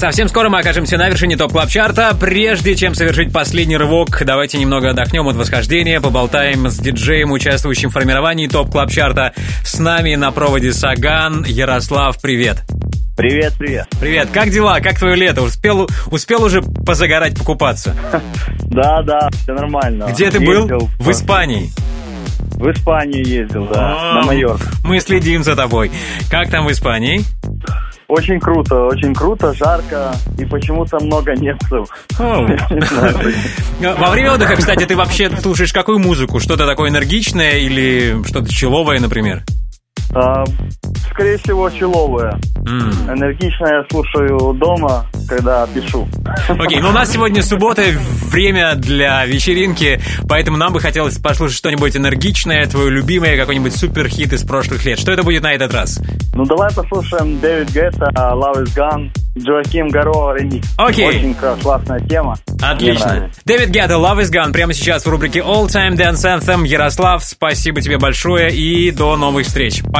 [SPEAKER 3] Совсем скоро мы окажемся на вершине Top Club Chart а Прежде чем совершить последний рывок, давайте немного отдохнем от восхождения, поболтаем с диджеем, участвующим в формировании Top Club Chart а С нами на проводе Саган. Ярослав, привет.
[SPEAKER 10] Привет, привет.
[SPEAKER 3] Привет, как дела? Как твое лето? Успел, успел уже позагорать, покупаться? *laughs*
[SPEAKER 10] Да, да, все нормально.
[SPEAKER 3] Где ты был? В Испании.
[SPEAKER 10] В Испанию ездил, да,
[SPEAKER 3] А,
[SPEAKER 10] на Майорку.
[SPEAKER 3] Мы следим за тобой. Как там в Испании?
[SPEAKER 10] Очень круто, очень круто, жарко и почему-то много немцев. *laughs*
[SPEAKER 3] Во время отдыха, кстати, ты вообще слушаешь какую музыку? Что-то такое энергичное или что-то человое, например?
[SPEAKER 10] А,
[SPEAKER 18] скорее всего, чиловые. Энергично я слушаю дома, когда пишу.
[SPEAKER 3] Окей, ну у нас сегодня суббота, время для вечеринки, поэтому нам бы хотелось послушать что-нибудь энергичное, твое любимое, какой-нибудь суперхит из прошлых лет. Что это будет на этот раз?
[SPEAKER 18] Ну, давай послушаем Дэвид Гетта, Love is Gone, Джоаким Гаро, ремикс.
[SPEAKER 3] Окей.
[SPEAKER 18] Очень классная тема.
[SPEAKER 3] Отлично. Дэвид Гетта, Love is Gone, прямо сейчас в рубрике All Time Dance Anthem. Ярослав, спасибо тебе большое и до новых встреч. Пока.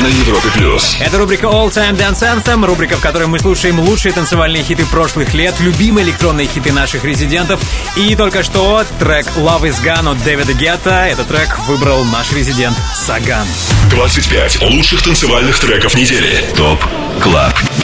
[SPEAKER 19] На Европе плюс.
[SPEAKER 3] Это рубрика All Time Dance Anthem, рубрика, в которой мы слушаем лучшие танцевальные хиты прошлых лет, любимые электронные хиты наших резидентов. И только что трек Love is Gone от Дэвида Гетта. Этот трек выбрал наш резидент Саган.
[SPEAKER 19] 25 лучших танцевальных треков недели. Top Club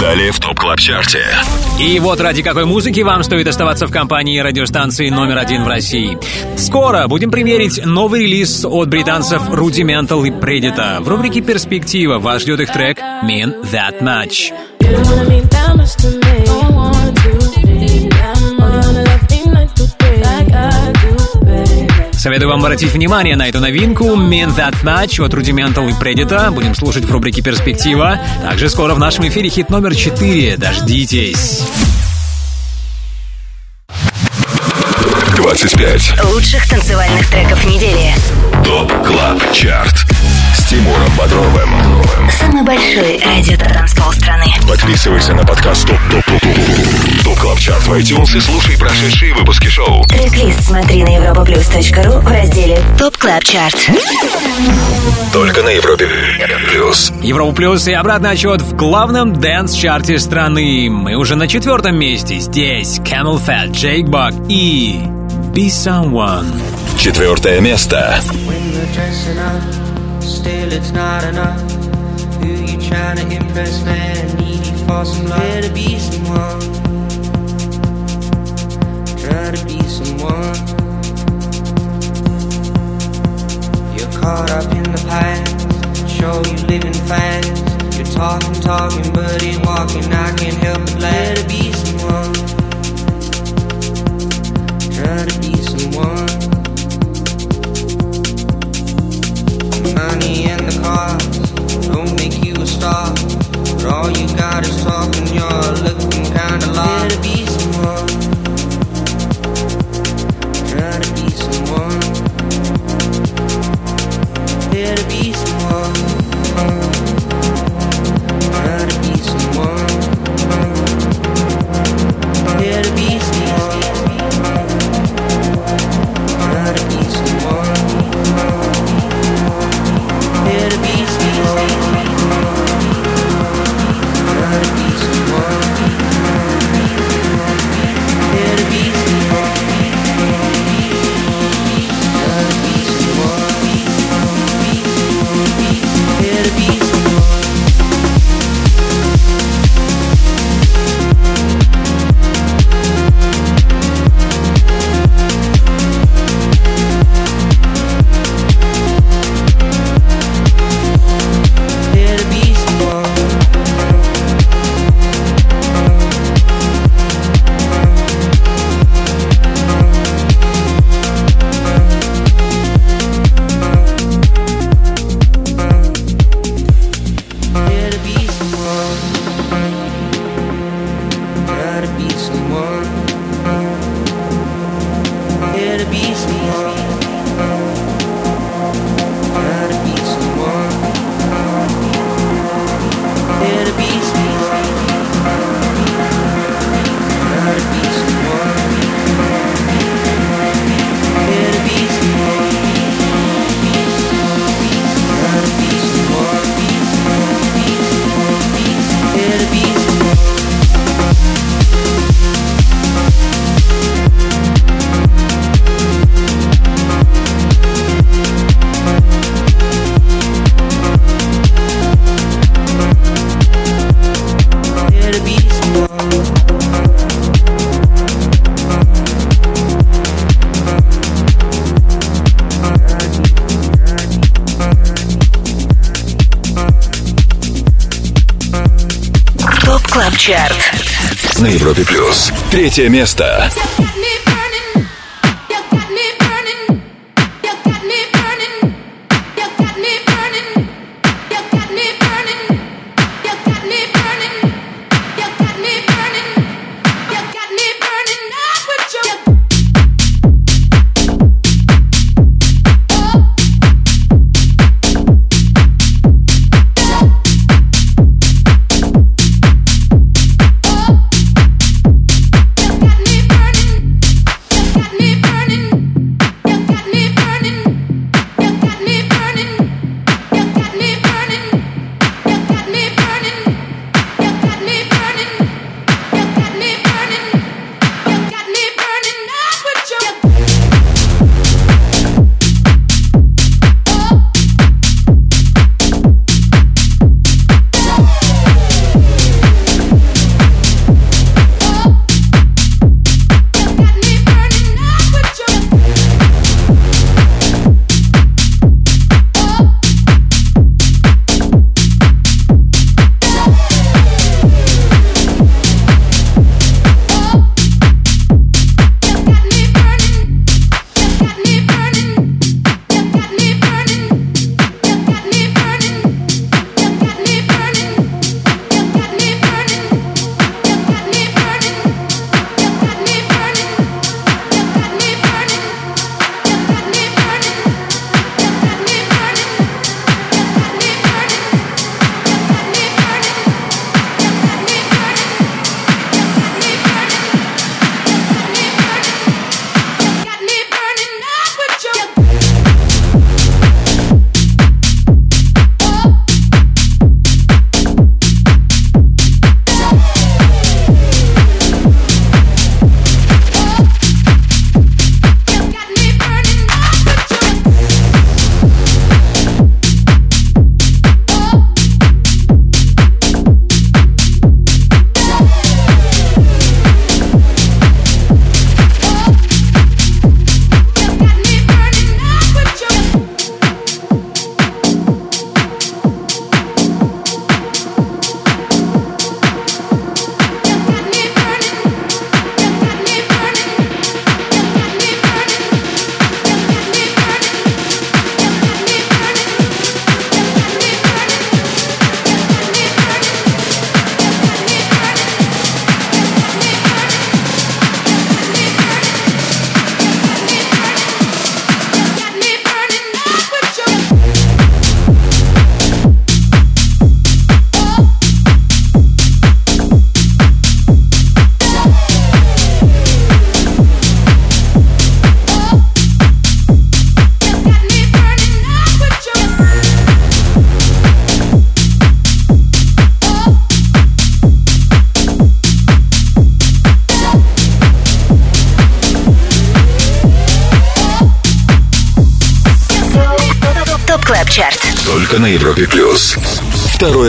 [SPEAKER 19] Далее в Top Club Chart е.
[SPEAKER 3] И вот ради какой музыки вам стоит оставаться в компании радиостанции номер один в России. Скоро будем премьерить новый релиз от британцев Rudimental и Preditah. В рубрике «Перспектива» вас ждет их трек «Mean That Much».
[SPEAKER 20] You don't
[SPEAKER 3] Советую вам обратить внимание на эту новинку «Mean That Much» от Rudimental и Preditah. Будем слушать в рубрике «Перспектива». Также скоро в нашем эфире хит номер 4. Дождитесь.
[SPEAKER 19] 25
[SPEAKER 9] Лучших танцевальных треков недели.
[SPEAKER 19] Top Club Chart. Тимуром Бодровым.
[SPEAKER 9] Самый большой
[SPEAKER 1] радио-танцпол страны.
[SPEAKER 2] Подписывайся на подкаст Top Top Top Top Top Club Chart в iTunes и слушай прошедшие выпуски шоу.
[SPEAKER 1] Трек-лист смотри на europaplus.ru в разделе Top Club Chart.
[SPEAKER 2] Только на Европе Плюс.
[SPEAKER 3] Европа Плюс и обратный отсчет в главном dance -чарте страны. Мы уже на четвертом месте. Здесь CamelPhat, Jake Bugg и Be Someone.
[SPEAKER 2] Четвертое место.
[SPEAKER 21] When still it's not enough. Who you trying to impress, man? Needy for some love. Try to be someone. Try to be someone. You're caught up in the past. Show you living fast. You're talking, talking, but ain't walking. I can't help but glad to be someone. Try to be someone. And the cars don't make you a star. All you got is you're looking kinda lost.
[SPEAKER 2] Третье место.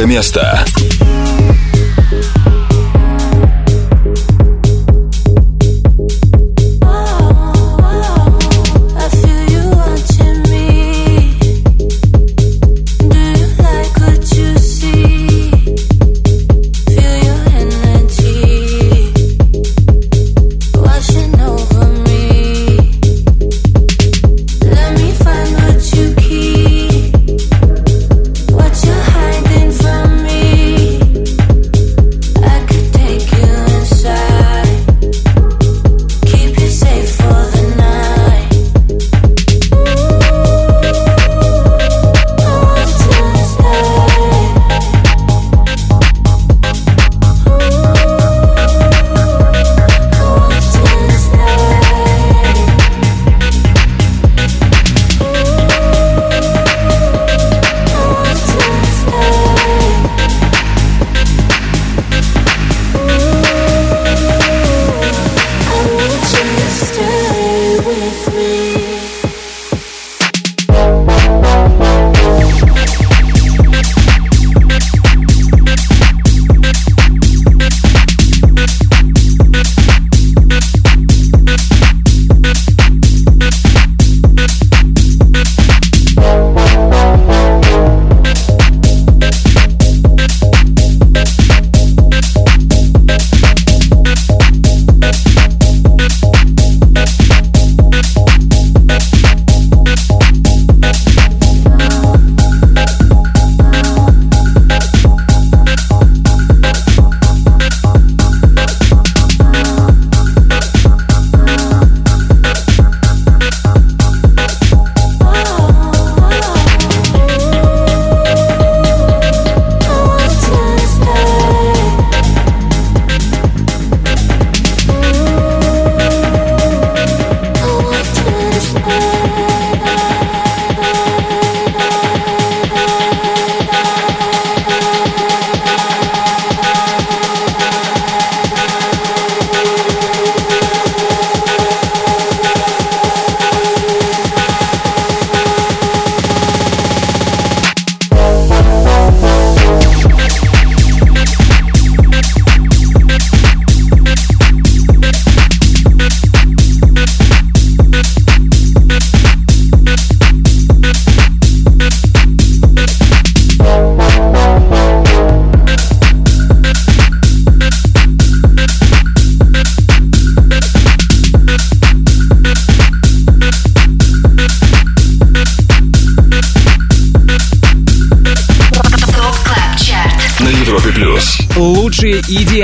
[SPEAKER 11] место.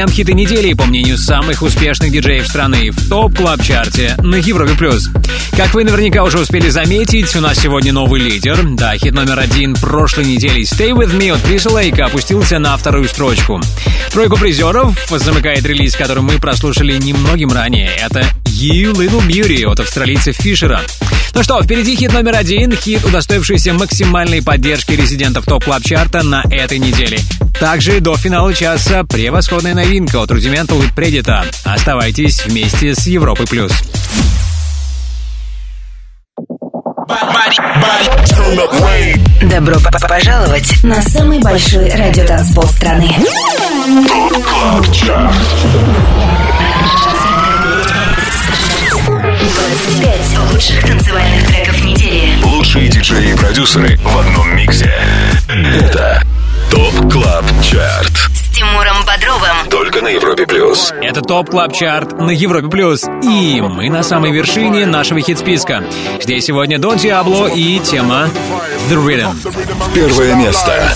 [SPEAKER 3] прям хиты недели, по мнению самых успешных диджеев страны, в Top Club Chart е на Европе+. плюс. Как вы наверняка уже успели заметить, у нас сегодня новый лидер. Да, хит номер один прошлой недели «Stay With Me» от Криса Лейка опустился на вторую строчку. Тройку призеров замыкает релиз, который мы прослушали немногим ранее. Это «You Little Beauty» от австралийца Фишера. Ну что, впереди хит номер один, хит, удостоившийся максимальной поддержки резидентов Top Club Chart а на этой неделе. Также до финала часа превосходная новинка от Rudimental и Predator. Оставайтесь вместе с Европой+. плюс.
[SPEAKER 22] Добро пожаловать на самый большой радиотанцпол страны. Пять лучших танцевальных треков недели.
[SPEAKER 11] Лучшие диджеи и продюсеры в одном миксе. Это ТОП КЛАБ ЧАРТ.
[SPEAKER 22] С Тимуром Бодровым.
[SPEAKER 11] Только на Европе Плюс.
[SPEAKER 3] Это ТОП КЛАБ ЧАРТ на Европе Плюс. И мы на самой вершине нашего хит-списка. Здесь сегодня Дон Диабло и тема The Rhythm
[SPEAKER 11] Первое место.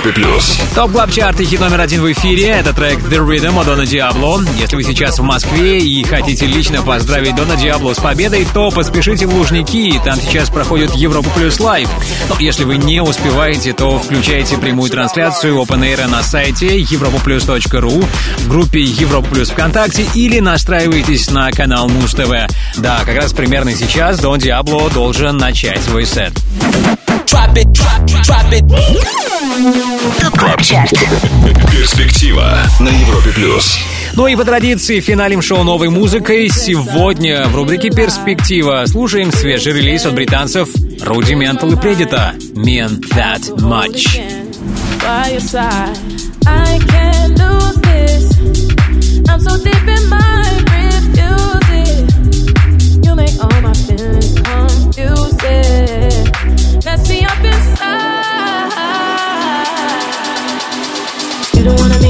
[SPEAKER 2] Европе плюс.
[SPEAKER 3] Top Club Chart и хит номер один в эфире. Это трек The Rhythm от Дона Диабло. Если вы сейчас в Москве и хотите лично поздравить Дона Диабло с победой, то поспешите в Лужники. Там сейчас проходит Европа Плюс Live. Но если вы не успеваете, то включайте прямую трансляцию Open Air на сайте europaplus.ru в группе Европа Плюс ВКонтакте или настраивайтесь на канал Муз ТВ. Да, как раз примерно сейчас Дон Диабло должен начать свой сет.
[SPEAKER 2] Drop it, drop, drop it.
[SPEAKER 1] Top Club Chart.
[SPEAKER 2] Перспектива на Европе плюс.
[SPEAKER 3] Ну и по традиции финалим шоу новой музыкой. Сегодня в рубрике «Перспектива» слушаем свежий релиз от британцев Rudimental и Preditah «Mean That Much».
[SPEAKER 12] by your side. I can't lose this. I'm so deep in my refuse it. You make all my feelings confusing. Mess me up inside. You don't wanna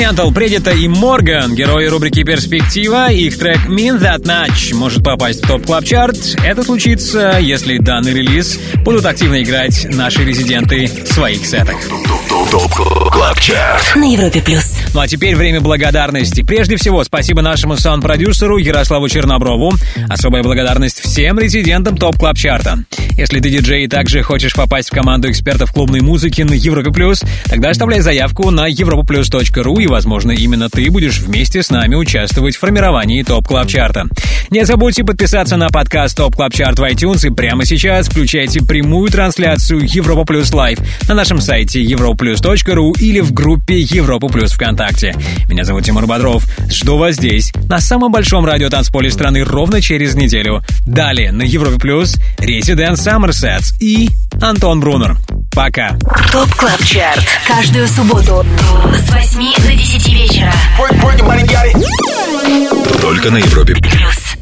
[SPEAKER 3] Rudimental, Preditah и Morgan, герои рубрики «Перспектива», их трек «Mean That Much» может попасть в Top Club Chart Это случится, если данный релиз будут активно играть наши резиденты в своих сетах.
[SPEAKER 1] На Европе Плюс.
[SPEAKER 3] Ну а теперь время благодарности. Прежде всего, спасибо нашему саунд-продюсеру Ярославу Черноброву. Особая благодарность всем резидентам Top Club Chart а. Если ты диджей и также хочешь попасть в команду экспертов клубной музыки на Европе Плюс, тогда оставляй заявку на europaplus.ru и, возможно, именно ты будешь вместе с нами участвовать в формировании Top Club Chart а. Не забудьте подписаться на подкаст Top Club Chart в iTunes и прямо сейчас включайте прямую трансляцию Европа Плюс Live на нашем сайте europaplus.ru или в группе Европа Плюс ВКонтакте. Меня зовут Тимур Бодров. Жду вас здесь, на самом большом радио танцполе страны ровно через неделю. Далее на Европе Плюс Resident Somerset и Антон Брунер. Пока.
[SPEAKER 1] ТОП КЛАБ ЧАРТ. Каждую субботу с 8 до 10 вечера.
[SPEAKER 2] Только на Европе
[SPEAKER 1] Плюс.